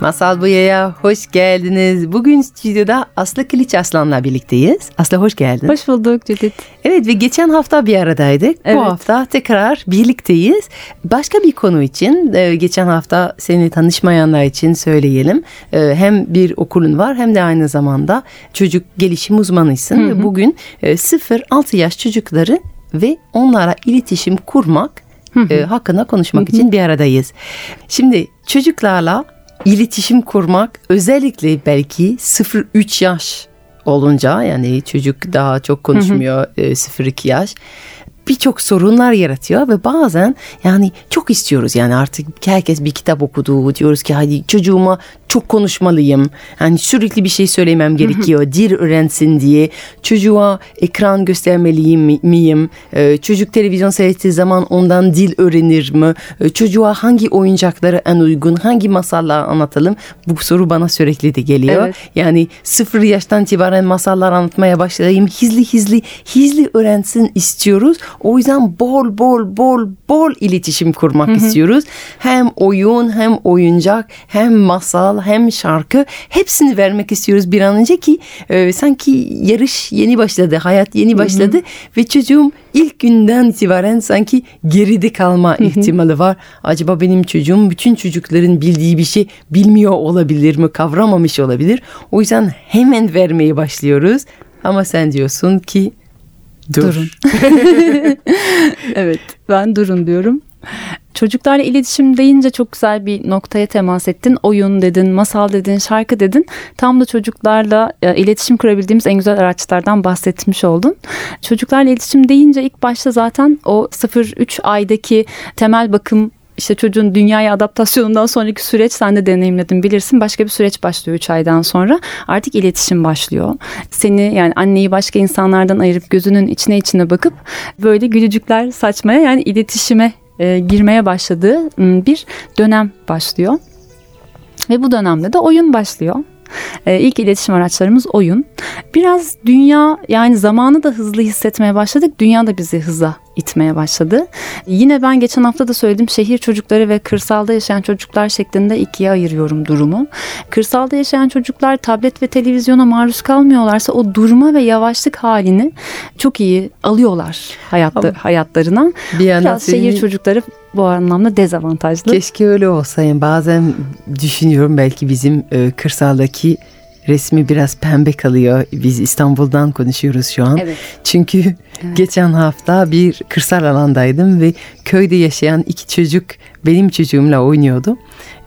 Masal Buya'ya hoş geldiniz. Bugün stüdyoda Aslı Kılıç Aslan'la birlikteyiz. Aslı hoş geldin. Hoş bulduk Cedit. Evet ve geçen hafta bir aradaydık. Evet. Bu hafta tekrar birlikteyiz. Başka bir konu için e, geçen hafta seni tanışmayanlar için söyleyelim. E, Hem bir okulun var hem de aynı zamanda çocuk gelişim uzmanısın. Ve bugün 0-6 yaş çocukları ve onlara iletişim kurmak e, hakkında konuşmak için bir aradayız. Şimdi çocuklarla iletişim kurmak özellikle belki 0-3 yaş olunca yani çocuk daha çok konuşmuyor e, 0-2 yaş birçok sorunlar yaratıyor ve bazen yani çok istiyoruz yani artık herkes bir kitap okudu diyoruz ki hadi çocuğuma çok konuşmalıyım. Yani sürekli bir şey söylemem gerekiyor. Dil öğrensin diye çocuğa ekran göstermeliyim mi- miyim? Ee, çocuk televizyon seyrettiği zaman ondan dil öğrenir mi? Ee, çocuğa hangi oyuncakları en uygun hangi masallar anlatalım? Bu soru bana sürekli de geliyor. Evet. yani sıfır yaştan itibaren masallar anlatmaya başlayayım. Hizli hizli hizli öğrensin istiyoruz. O yüzden bol bol bol bol iletişim kurmak istiyoruz. Hem oyun hem oyuncak hem masal hem şarkı hepsini vermek istiyoruz bir an önce ki e, sanki yarış yeni başladı. Hayat yeni başladı ve çocuğum ilk günden itibaren sanki geride kalma ihtimali var. Acaba benim çocuğum bütün çocukların bildiği bir şey bilmiyor olabilir mi? Kavramamış olabilir. O yüzden hemen vermeye başlıyoruz. Ama sen diyorsun ki dur. Durun. evet ben durun diyorum. Çocuklarla iletişim deyince çok güzel bir noktaya temas ettin. Oyun dedin, masal dedin, şarkı dedin. Tam da çocuklarla e, iletişim kurabildiğimiz en güzel araçlardan bahsetmiş oldun. Çocuklarla iletişim deyince ilk başta zaten o 0-3 aydaki temel bakım işte çocuğun dünyaya adaptasyonundan sonraki süreç sen de deneyimledin bilirsin. Başka bir süreç başlıyor 3 aydan sonra. Artık iletişim başlıyor. Seni yani anneyi başka insanlardan ayırıp gözünün içine içine bakıp böyle gülücükler saçmaya yani iletişime e, girmeye başladığı bir dönem başlıyor. Ve bu dönemde de oyun başlıyor. Ee, ilk iletişim araçlarımız oyun. Biraz dünya yani zamanı da hızlı hissetmeye başladık. Dünya da bizi hıza itmeye başladı. Yine ben geçen hafta da söyledim şehir çocukları ve kırsalda yaşayan çocuklar şeklinde ikiye ayırıyorum durumu. Kırsalda yaşayan çocuklar tablet ve televizyona maruz kalmıyorlarsa o durma ve yavaşlık halini çok iyi alıyorlar hayatta, hayatlarına. Bir Biraz şehir senin- çocukları bu anlamda dezavantajlı. Keşke öyle olsa. Yani bazen düşünüyorum belki bizim e, kırsaldaki resmi biraz pembe kalıyor. Biz İstanbul'dan konuşuyoruz şu an. Evet. Çünkü geçen hafta bir kırsal alandaydım ve köyde yaşayan iki çocuk benim çocuğumla oynuyordu.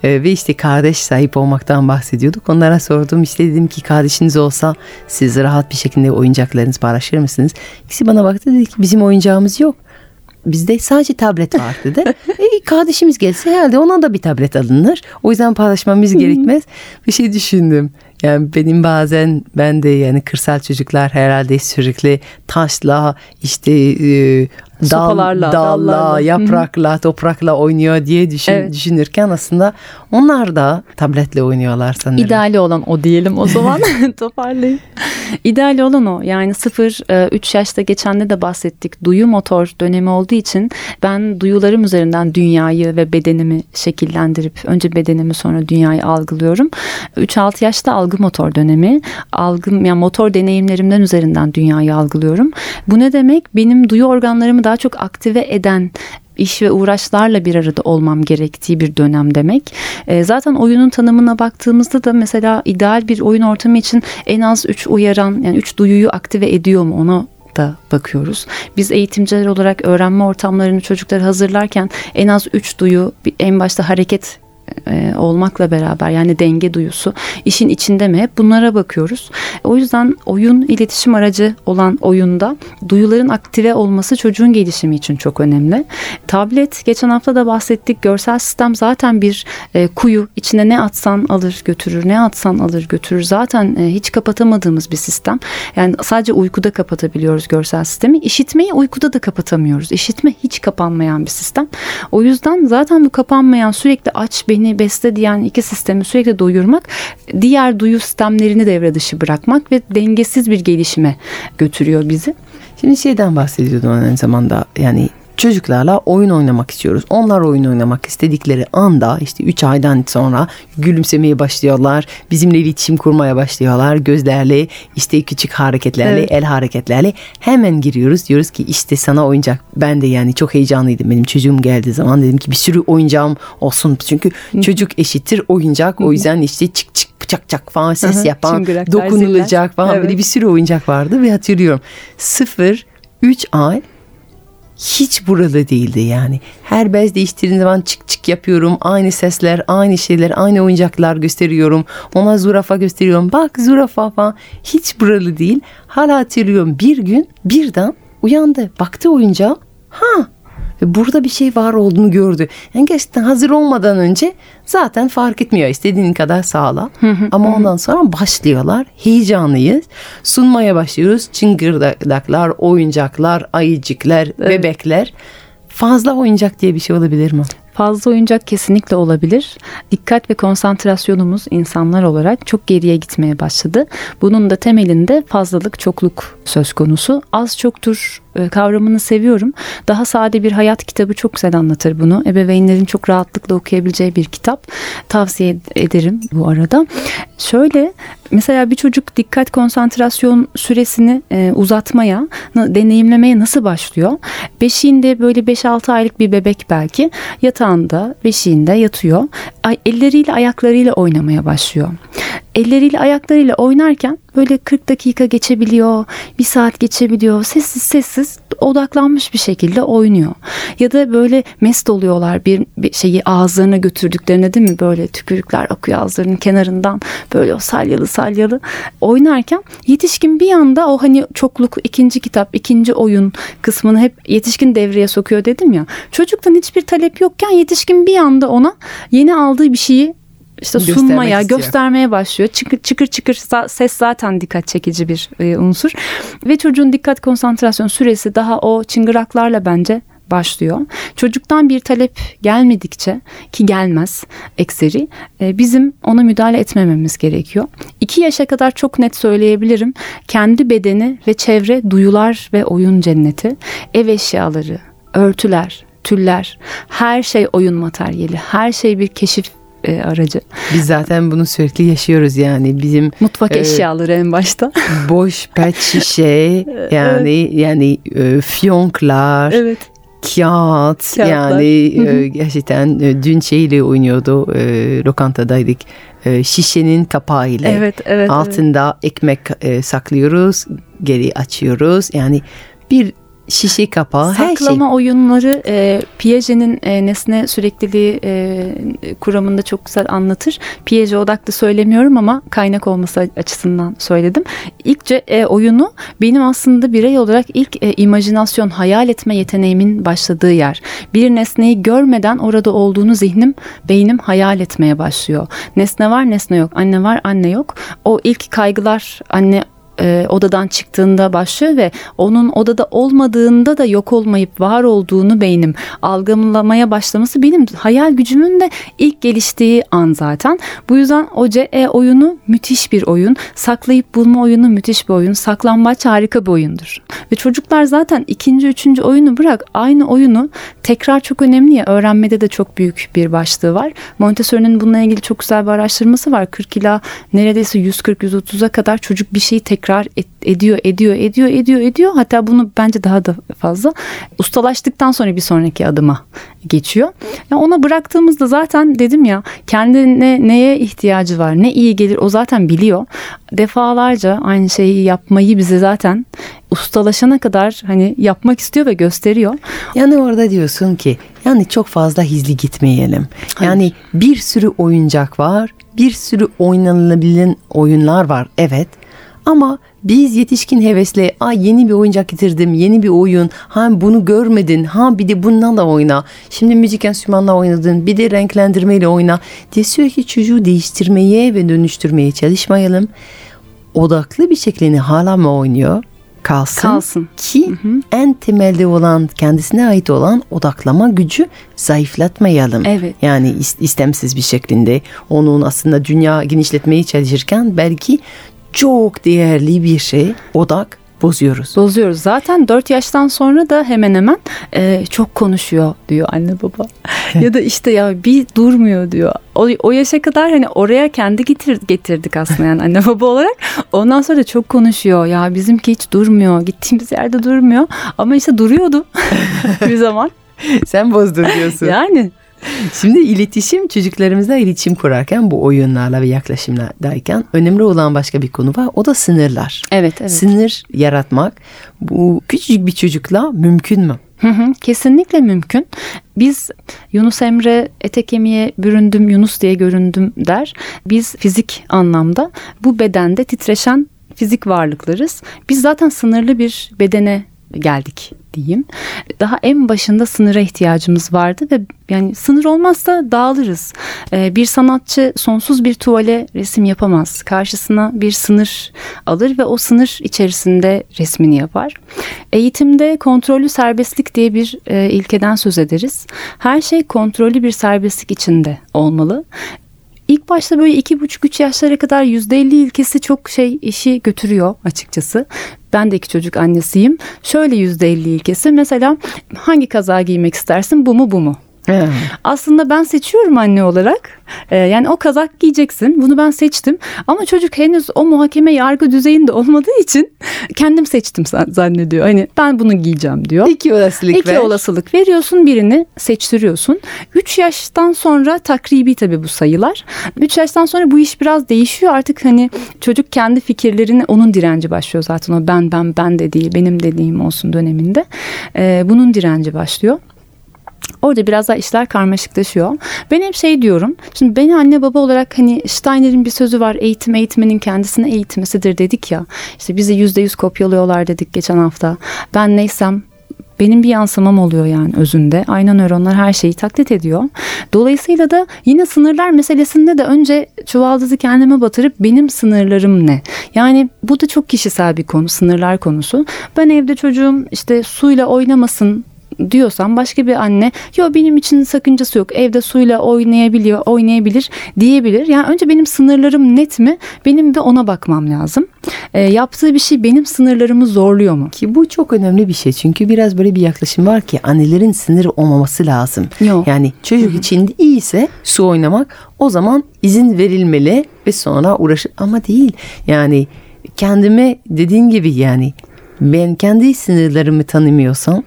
Ee, ve işte kardeş sahip olmaktan bahsediyorduk. Onlara sordum işte dedim ki kardeşiniz olsa siz rahat bir şekilde oyuncaklarınızı paylaşır mısınız? İkisi bana baktı dedi ki bizim oyuncağımız yok. Bizde sadece tablet var dedi. e, kardeşimiz gelse herhalde ona da bir tablet alınır. O yüzden paylaşmamız gerekmez. Bir şey düşündüm. Yani benim bazen ben de yani kırsal çocuklar herhalde sürekli taşla işte e, dal, Sopalarla, dalla, dallarla. yaprakla, toprakla oynuyor diye düşün, Evet. düşünürken aslında onlar da tabletle oynuyorlar sanırım. İdeali olan o diyelim o zaman toparlayayım. İdeali olan o yani 0-3 yaşta geçende de bahsettik duyu motor dönemi olduğu için ben duyularım üzerinden dünyayı ve bedenimi şekillendirip önce bedenimi sonra dünyayı algılıyorum. 3-6 yaşta algı motor dönemi algım yani motor deneyimlerimden üzerinden dünyayı algılıyorum. Bu ne demek benim duyu organlarımı daha çok aktive eden iş ve uğraşlarla bir arada olmam gerektiği bir dönem demek. E, zaten oyunun tanımına baktığımızda da mesela ideal bir oyun ortamı için en az 3 uyaran yani 3 duyuyu aktive ediyor mu ona da bakıyoruz. Biz eğitimciler olarak öğrenme ortamlarını çocukları hazırlarken en az 3 duyu en başta hareket e, olmakla beraber yani denge duyusu işin içinde mi hep bunlara bakıyoruz. O yüzden oyun iletişim aracı olan oyunda duyuların aktive olması çocuğun gelişimi için çok önemli. Tablet geçen hafta da bahsettik görsel sistem zaten bir e, kuyu içine ne atsan alır götürür ne atsan alır götürür zaten e, hiç kapatamadığımız bir sistem. Yani sadece uykuda kapatabiliyoruz görsel sistemi. İşitmeyi uykuda da kapatamıyoruz. İşitme hiç kapanmayan bir sistem. O yüzden zaten bu kapanmayan sürekli aç beni beni besle diyen iki sistemi sürekli doyurmak diğer duyu sistemlerini devre dışı bırakmak ve dengesiz bir gelişime götürüyor bizi. Şimdi şeyden bahsediyordum aynı zamanda yani çocuklarla oyun oynamak istiyoruz. Onlar oyun oynamak istedikleri anda işte 3 aydan sonra gülümsemeye başlıyorlar. Bizimle iletişim kurmaya başlıyorlar. Gözlerle işte küçük hareketlerle, evet. el hareketlerle hemen giriyoruz. Diyoruz ki işte sana oyuncak. Ben de yani çok heyecanlıydım. Benim çocuğum geldiği zaman dedim ki bir sürü oyuncağım olsun. Çünkü çocuk eşittir oyuncak. O yüzden işte çık çık bıçak çak falan ses yapan, dokunulacak falan evet. böyle bir sürü oyuncak vardı ve hatırlıyorum. 0 3 ay hiç buralı değildi yani. Her bez değiştirdiğim zaman çık çık yapıyorum. Aynı sesler, aynı şeyler, aynı oyuncaklar gösteriyorum. Ona zürafa gösteriyorum. Bak zürafa falan. Hiç buralı değil. Hala hatırlıyorum bir gün birden uyandı. Baktı oyuncağa. Ha ve burada bir şey var olduğunu gördü. Yani gerçekten hazır olmadan önce zaten fark etmiyor. istediğin kadar sağla. Ama ondan sonra başlıyorlar. Heyecanlıyız. Sunmaya başlıyoruz. Çıngırdaklar, oyuncaklar, ayıcıklar, evet. bebekler. Fazla oyuncak diye bir şey olabilir mi? Fazla oyuncak kesinlikle olabilir. Dikkat ve konsantrasyonumuz insanlar olarak çok geriye gitmeye başladı. Bunun da temelinde fazlalık çokluk söz konusu. Az çoktur kavramını seviyorum. Daha sade bir hayat kitabı çok güzel anlatır bunu. Ebeveynlerin çok rahatlıkla okuyabileceği bir kitap. Tavsiye ederim bu arada. Şöyle mesela bir çocuk dikkat konsantrasyon süresini e, uzatmaya, deneyimlemeye nasıl başlıyor? Beşiğinde böyle 5-6 aylık bir bebek belki yatağında, beşiğinde yatıyor. Elleriyle ayaklarıyla oynamaya başlıyor elleriyle ayaklarıyla oynarken böyle 40 dakika geçebiliyor, bir saat geçebiliyor. Sessiz sessiz odaklanmış bir şekilde oynuyor. Ya da böyle mest oluyorlar bir, bir şeyi ağızlarına götürdüklerine değil mi? Böyle tükürükler akıyor ağızlarının kenarından. Böyle o salyalı salyalı oynarken yetişkin bir anda o hani çokluk ikinci kitap, ikinci oyun kısmını hep yetişkin devreye sokuyor dedim ya. Çocuktan hiçbir talep yokken yetişkin bir anda ona yeni aldığı bir şeyi işte sunmaya, istiyor. göstermeye başlıyor. Çıkır çıkır çıkır ses zaten dikkat çekici bir e, unsur. Ve çocuğun dikkat konsantrasyon süresi daha o çıngıraklarla bence başlıyor. Çocuktan bir talep gelmedikçe ki gelmez ekseri e, bizim ona müdahale etmememiz gerekiyor. İki yaşa kadar çok net söyleyebilirim. Kendi bedeni ve çevre duyular ve oyun cenneti, ev eşyaları, örtüler, tüller, her şey oyun materyali, her şey bir keşif e, aracı. Biz zaten bunu sürekli yaşıyoruz yani bizim mutfak e, eşyaları en başta. boş pet şişe yani evet. yani e, fiyonklar. Evet kağıt Kağıtlar. yani e, gerçekten e, dün şeyle oynuyordu e, lokantadaydık e, şişenin kapağıyla evet, evet, altında evet. ekmek e, saklıyoruz geri açıyoruz yani bir şişe kapağı Saklama her şey. Saklama oyunları e, Piaget'in e, nesne sürekliliği e, kuramında çok güzel anlatır. Piaget odaklı söylemiyorum ama kaynak olması açısından söyledim. İlkce e, oyunu benim aslında birey olarak ilk e, imajinasyon, hayal etme yeteneğimin başladığı yer. Bir nesneyi görmeden orada olduğunu zihnim, beynim hayal etmeye başlıyor. Nesne var, nesne yok. Anne var, anne yok. O ilk kaygılar anne e, odadan çıktığında başlıyor ve onun odada olmadığında da yok olmayıp var olduğunu beynim algılamaya başlaması benim hayal gücümün de ilk geliştiği an zaten. Bu yüzden o CE oyunu müthiş bir oyun. Saklayıp bulma oyunu müthiş bir oyun. Saklambaç harika bir oyundur. Ve çocuklar zaten ikinci, üçüncü oyunu bırak aynı oyunu tekrar çok önemli ya öğrenmede de çok büyük bir başlığı var. Montessori'nin bununla ilgili çok güzel bir araştırması var. 40 ila neredeyse 140-130'a kadar çocuk bir şeyi tekrar tekrar et, ediyor, ediyor, ediyor, ediyor, ediyor. Hatta bunu bence daha da fazla ustalaştıktan sonra bir sonraki adıma geçiyor. Ya ona bıraktığımızda zaten dedim ya kendine neye ihtiyacı var, ne iyi gelir o zaten biliyor. Defalarca aynı şeyi yapmayı bize zaten ustalaşana kadar hani yapmak istiyor ve gösteriyor. Yani orada diyorsun ki yani çok fazla hızlı gitmeyelim. Yani Hayır. bir sürü oyuncak var, bir sürü oynanabilen oyunlar var. Evet. Ama biz yetişkin hevesle Ay yeni bir oyuncak getirdim yeni bir oyun ha bunu görmedin ha bir de bundan da oyna şimdi müzik enstrümanla oynadın bir de renklendirmeyle oyna diye sürekli çocuğu değiştirmeye ve dönüştürmeye çalışmayalım odaklı bir şekilde hala mı oynuyor kalsın. Kalsın. Ki en temelde olan kendisine ait olan odaklama gücü zayıflatmayalım. Evet. Yani is- istemsiz bir şeklinde onun aslında dünya genişletmeye çalışırken belki çok değerli bir şey odak bozuyoruz. Bozuyoruz. Zaten 4 yaştan sonra da hemen hemen e, çok konuşuyor diyor anne baba. ya da işte ya bir durmuyor diyor. O, o yaşa kadar hani oraya kendi getir, getirdik aslında yani anne baba olarak. Ondan sonra da çok konuşuyor. Ya bizimki hiç durmuyor. Gittiğimiz yerde durmuyor. Ama işte duruyordu bir zaman. Sen bozdun diyorsun. Yani Şimdi iletişim çocuklarımızla iletişim kurarken bu oyunlarla ve yaklaşımlardayken önemli olan başka bir konu var. O da sınırlar. evet evet. Sınır yaratmak bu küçücük bir çocukla mümkün mü? Hı hı, kesinlikle mümkün. Biz Yunus Emre ete kemiğe büründüm Yunus diye göründüm der. Biz fizik anlamda bu bedende titreşen fizik varlıklarız. Biz zaten sınırlı bir bedene geldik diyeyim. Daha en başında sınıra ihtiyacımız vardı ve yani sınır olmazsa dağılırız. Ee, bir sanatçı sonsuz bir tuvale resim yapamaz. Karşısına bir sınır alır ve o sınır içerisinde resmini yapar. Eğitimde kontrollü serbestlik diye bir e, ilkeden söz ederiz. Her şey kontrollü bir serbestlik içinde olmalı. İlk başta böyle iki buçuk üç yaşlara kadar yüzde elli ilkesi çok şey işi götürüyor açıkçası. Ben de iki çocuk annesiyim. Şöyle yüzde elli ilkesi mesela hangi kaza giymek istersin bu mu bu mu? Aslında ben seçiyorum anne olarak. Ee, yani o kazak giyeceksin. Bunu ben seçtim. Ama çocuk henüz o muhakeme yargı düzeyinde olmadığı için kendim seçtim zannediyor. Hani ben bunu giyeceğim diyor. İki olasılık İki ver. olasılık veriyorsun birini seçtiriyorsun. 3 yaştan sonra takribi tabii bu sayılar. 3 yaştan sonra bu iş biraz değişiyor. Artık hani çocuk kendi fikirlerini onun direnci başlıyor zaten. O ben ben ben dediği benim dediğim olsun döneminde. Ee, bunun direnci başlıyor. Orada biraz daha işler karmaşıklaşıyor. Ben hep şey diyorum. Şimdi beni anne baba olarak hani Steiner'in bir sözü var. Eğitim eğitmenin kendisine eğitmesidir dedik ya. İşte bizi yüzde yüz kopyalıyorlar dedik geçen hafta. Ben neysem benim bir yansımam oluyor yani özünde. Ayna nöronlar her şeyi taklit ediyor. Dolayısıyla da yine sınırlar meselesinde de önce çuvaldızı kendime batırıp benim sınırlarım ne? Yani bu da çok kişisel bir konu sınırlar konusu. Ben evde çocuğum işte suyla oynamasın diyorsam başka bir anne yo benim için sakıncası yok evde suyla oynayabiliyor oynayabilir diyebilir. Yani önce benim sınırlarım net mi benim de ona bakmam lazım. E, yaptığı bir şey benim sınırlarımı zorluyor mu? Ki bu çok önemli bir şey. Çünkü biraz böyle bir yaklaşım var ki annelerin sınır olmaması lazım. Yok. Yani çocuk için iyiyse su oynamak o zaman izin verilmeli ve sonra uğraşır ama değil. Yani kendime dediğin gibi yani ben kendi sınırlarımı tanımıyorsam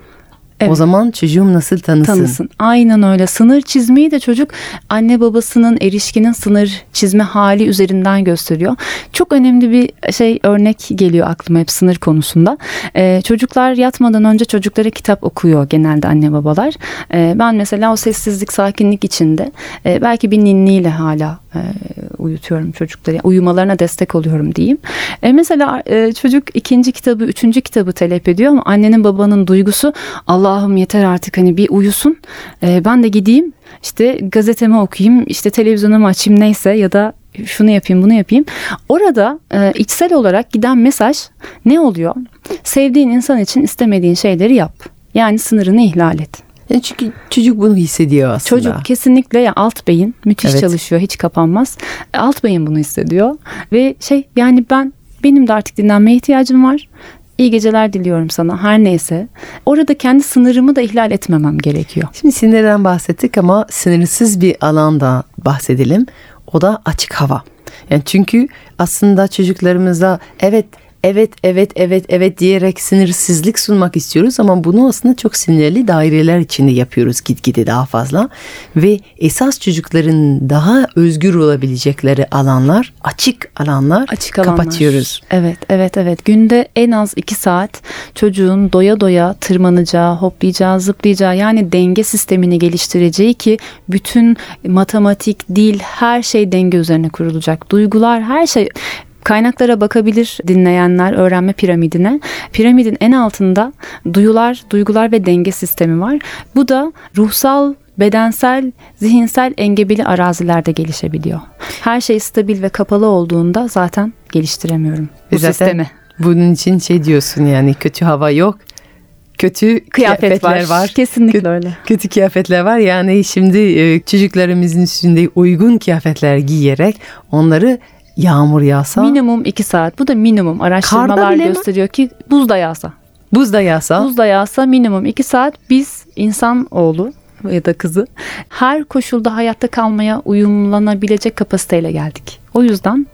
Evet. o zaman çocuğum nasıl tanısın? tanısın. Aynen öyle. Sınır çizmeyi de çocuk anne babasının erişkinin sınır çizme hali üzerinden gösteriyor. Çok önemli bir şey örnek geliyor aklıma hep sınır konusunda. Ee, çocuklar yatmadan önce çocuklara kitap okuyor genelde anne babalar. Ee, ben mesela o sessizlik sakinlik içinde e, belki bir ninniyle hala e, uyutuyorum çocukları. Uyumalarına destek oluyorum diyeyim. E, mesela e, çocuk ikinci kitabı, üçüncü kitabı talep ediyor ama annenin babanın duygusu Allah'ım yeter artık hani bir uyusun. E, ben de gideyim işte gazetemi okuyayım, işte televizyonumu açayım neyse ya da şunu yapayım bunu yapayım. Orada e, içsel olarak giden mesaj ne oluyor? Sevdiğin insan için istemediğin şeyleri yap. Yani sınırını ihlal et. Yani çünkü çocuk bunu hissediyor aslında. Çocuk kesinlikle ya alt beyin müthiş Evet. çalışıyor hiç kapanmaz. E, Alt beyin bunu hissediyor ve şey yani ben benim de artık dinlenmeye ihtiyacım var. İyi geceler diliyorum sana her neyse. Orada kendi sınırımı da ihlal etmemem gerekiyor. Şimdi sinirden bahsettik ama sınırsız bir alanda bahsedelim. O da açık hava. Yani çünkü aslında çocuklarımıza evet evet evet evet evet diyerek sınırsızlık sunmak istiyoruz ama bunu aslında çok sinirli daireler içinde yapıyoruz gitgide daha fazla ve esas çocukların daha özgür olabilecekleri alanlar açık alanlar Açık alanlar. kapatıyoruz. Evet, evet, evet. Günde en az iki saat çocuğun doya doya tırmanacağı, hoplayacağı, zıplayacağı yani denge sistemini geliştireceği ki bütün matematik, dil her şey denge üzerine kurulacak. Duygular her şey Kaynaklara bakabilir dinleyenler öğrenme piramidine. Piramidin en altında duyular, duygular ve denge sistemi var. Bu da ruhsal bedensel, zihinsel engebeli arazilerde gelişebiliyor. Her şey stabil ve kapalı olduğunda zaten geliştiremiyorum bu Zaten sistemi. Bunun için şey diyorsun yani kötü hava yok. Kötü Kıyafet kıyafetler var. var. Kesinlikle Kö- öyle. Kötü kıyafetler var. Yani şimdi e, çocuklarımızın üstünde uygun kıyafetler giyerek onları yağmur yağsa, Minimum 2 saat. Bu da minimum. Araştırmalar bile mi? gösteriyor ki buz da yağsa. buz da yağsa Buz da yağsa minimum 2 saat biz insan oğlu ya da kızı her koşulda hayatta kalmaya uyumlanabilecek kapasiteyle geldik. O yüzden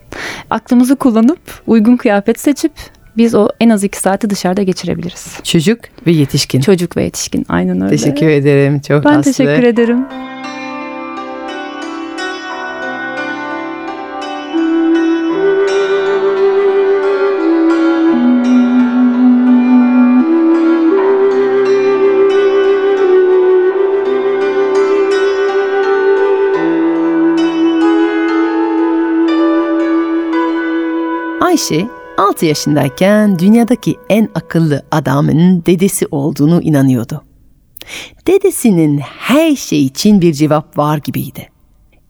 aklımızı kullanıp uygun kıyafet seçip biz o en az 2 saati dışarıda geçirebiliriz. çocuk ve yetişkin. Çocuk ve yetişkin aynen öyle. Teşekkür ederim çok Ben Aslı. teşekkür ederim. Ayşe 6 yaşındayken dünyadaki en akıllı adamın dedesi olduğunu inanıyordu. Dedesinin her şey için bir cevap var gibiydi.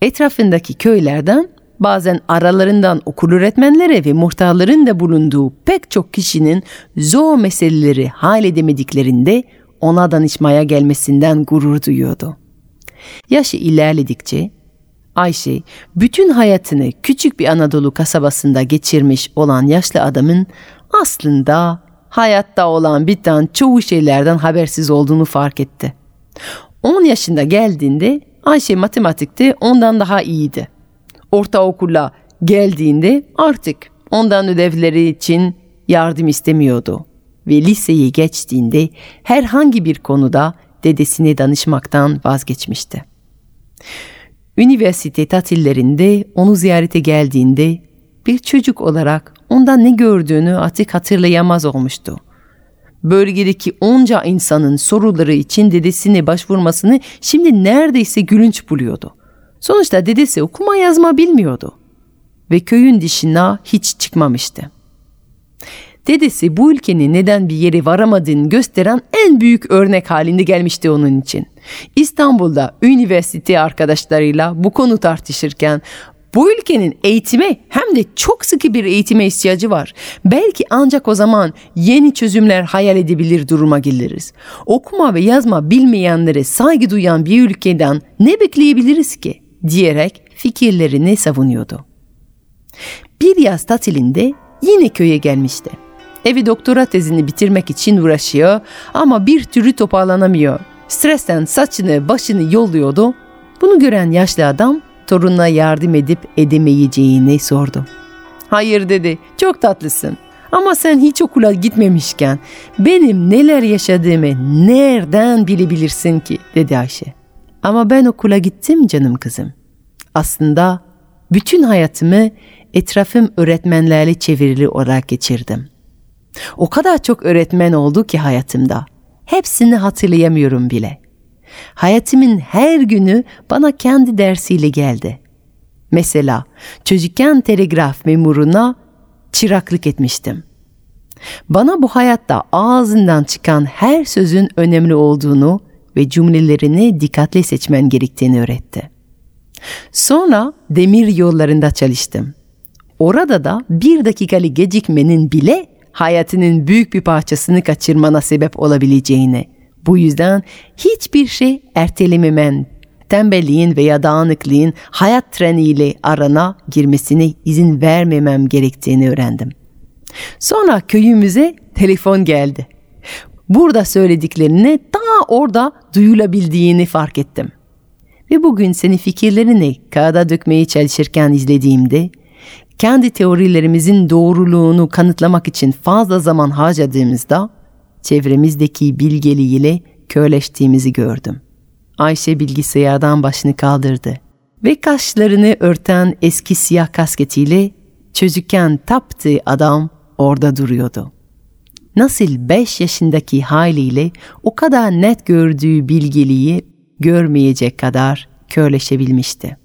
Etrafındaki köylerden bazen aralarından okul öğretmenlere ve muhtarların da bulunduğu pek çok kişinin zor meseleleri halledemediklerinde ona danışmaya gelmesinden gurur duyuyordu. Yaşı ilerledikçe Ayşe bütün hayatını küçük bir Anadolu kasabasında geçirmiş olan yaşlı adamın aslında hayatta olan biten çoğu şeylerden habersiz olduğunu fark etti. 10 yaşında geldiğinde Ayşe matematikte ondan daha iyiydi. Ortaokula geldiğinde artık ondan ödevleri için yardım istemiyordu ve liseyi geçtiğinde herhangi bir konuda dedesine danışmaktan vazgeçmişti. Üniversite tatillerinde onu ziyarete geldiğinde bir çocuk olarak ondan ne gördüğünü artık hatırlayamaz olmuştu. Bölgedeki onca insanın soruları için dedesine başvurmasını şimdi neredeyse gülünç buluyordu. Sonuçta dedesi okuma yazma bilmiyordu ve köyün dışına hiç çıkmamıştı. Dedesi bu ülkenin neden bir yere varamadığını gösteren en büyük örnek halinde gelmişti onun için. İstanbul'da üniversite arkadaşlarıyla bu konu tartışırken bu ülkenin eğitime hem de çok sıkı bir eğitime ihtiyacı var. Belki ancak o zaman yeni çözümler hayal edebilir duruma geliriz. Okuma ve yazma bilmeyenlere saygı duyan bir ülkeden ne bekleyebiliriz ki? diyerek fikirlerini savunuyordu. Bir yaz tatilinde yine köye gelmişti. Evi doktora tezini bitirmek için uğraşıyor ama bir türlü toparlanamıyor. Stresten saçını başını yolluyordu. Bunu gören yaşlı adam torununa yardım edip edemeyeceğini sordu. Hayır dedi çok tatlısın ama sen hiç okula gitmemişken benim neler yaşadığımı nereden bilebilirsin ki dedi Ayşe. Ama ben okula gittim canım kızım. Aslında bütün hayatımı etrafım öğretmenlerle çevrili olarak geçirdim. O kadar çok öğretmen oldu ki hayatımda. Hepsini hatırlayamıyorum bile. Hayatımın her günü bana kendi dersiyle geldi. Mesela çocukken telegraf memuruna çıraklık etmiştim. Bana bu hayatta ağzından çıkan her sözün önemli olduğunu ve cümlelerini dikkatli seçmen gerektiğini öğretti. Sonra demir yollarında çalıştım. Orada da bir dakikalık gecikmenin bile hayatının büyük bir parçasını kaçırmana sebep olabileceğini, bu yüzden hiçbir şey ertelememen, tembelliğin veya dağınıklığın hayat treniyle arana girmesine izin vermemem gerektiğini öğrendim. Sonra köyümüze telefon geldi. Burada söylediklerini daha orada duyulabildiğini fark ettim. Ve bugün senin fikirlerini kağıda dökmeye çalışırken izlediğimde kendi teorilerimizin doğruluğunu kanıtlamak için fazla zaman harcadığımızda çevremizdeki bilgeliğiyle körleştiğimizi gördüm. Ayşe bilgisayardan başını kaldırdı ve kaşlarını örten eski siyah kasketiyle çocukken taptığı adam orada duruyordu. Nasıl beş yaşındaki haliyle o kadar net gördüğü bilgeliği görmeyecek kadar körleşebilmişti.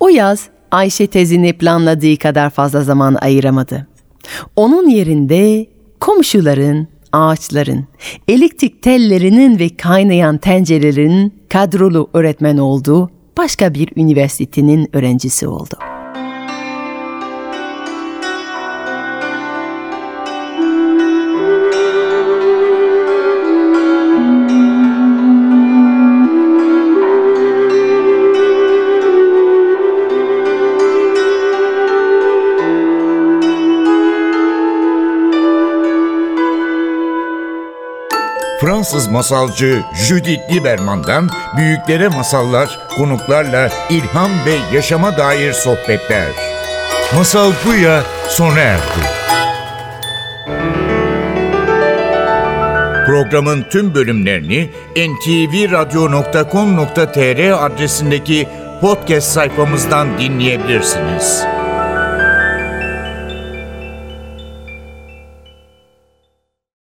O yaz Ayşe tezini planladığı kadar fazla zaman ayıramadı. Onun yerinde komşuların, ağaçların, elektrik tellerinin ve kaynayan tencerelerin kadrolu öğretmen olduğu başka bir üniversitenin öğrencisi oldu. Fransız masalcı Judith Lieberman'dan büyüklere masallar, konuklarla ilham ve yaşama dair sohbetler. Masal Buya sona erdi. Programın tüm bölümlerini ntvradio.com.tr adresindeki podcast sayfamızdan dinleyebilirsiniz.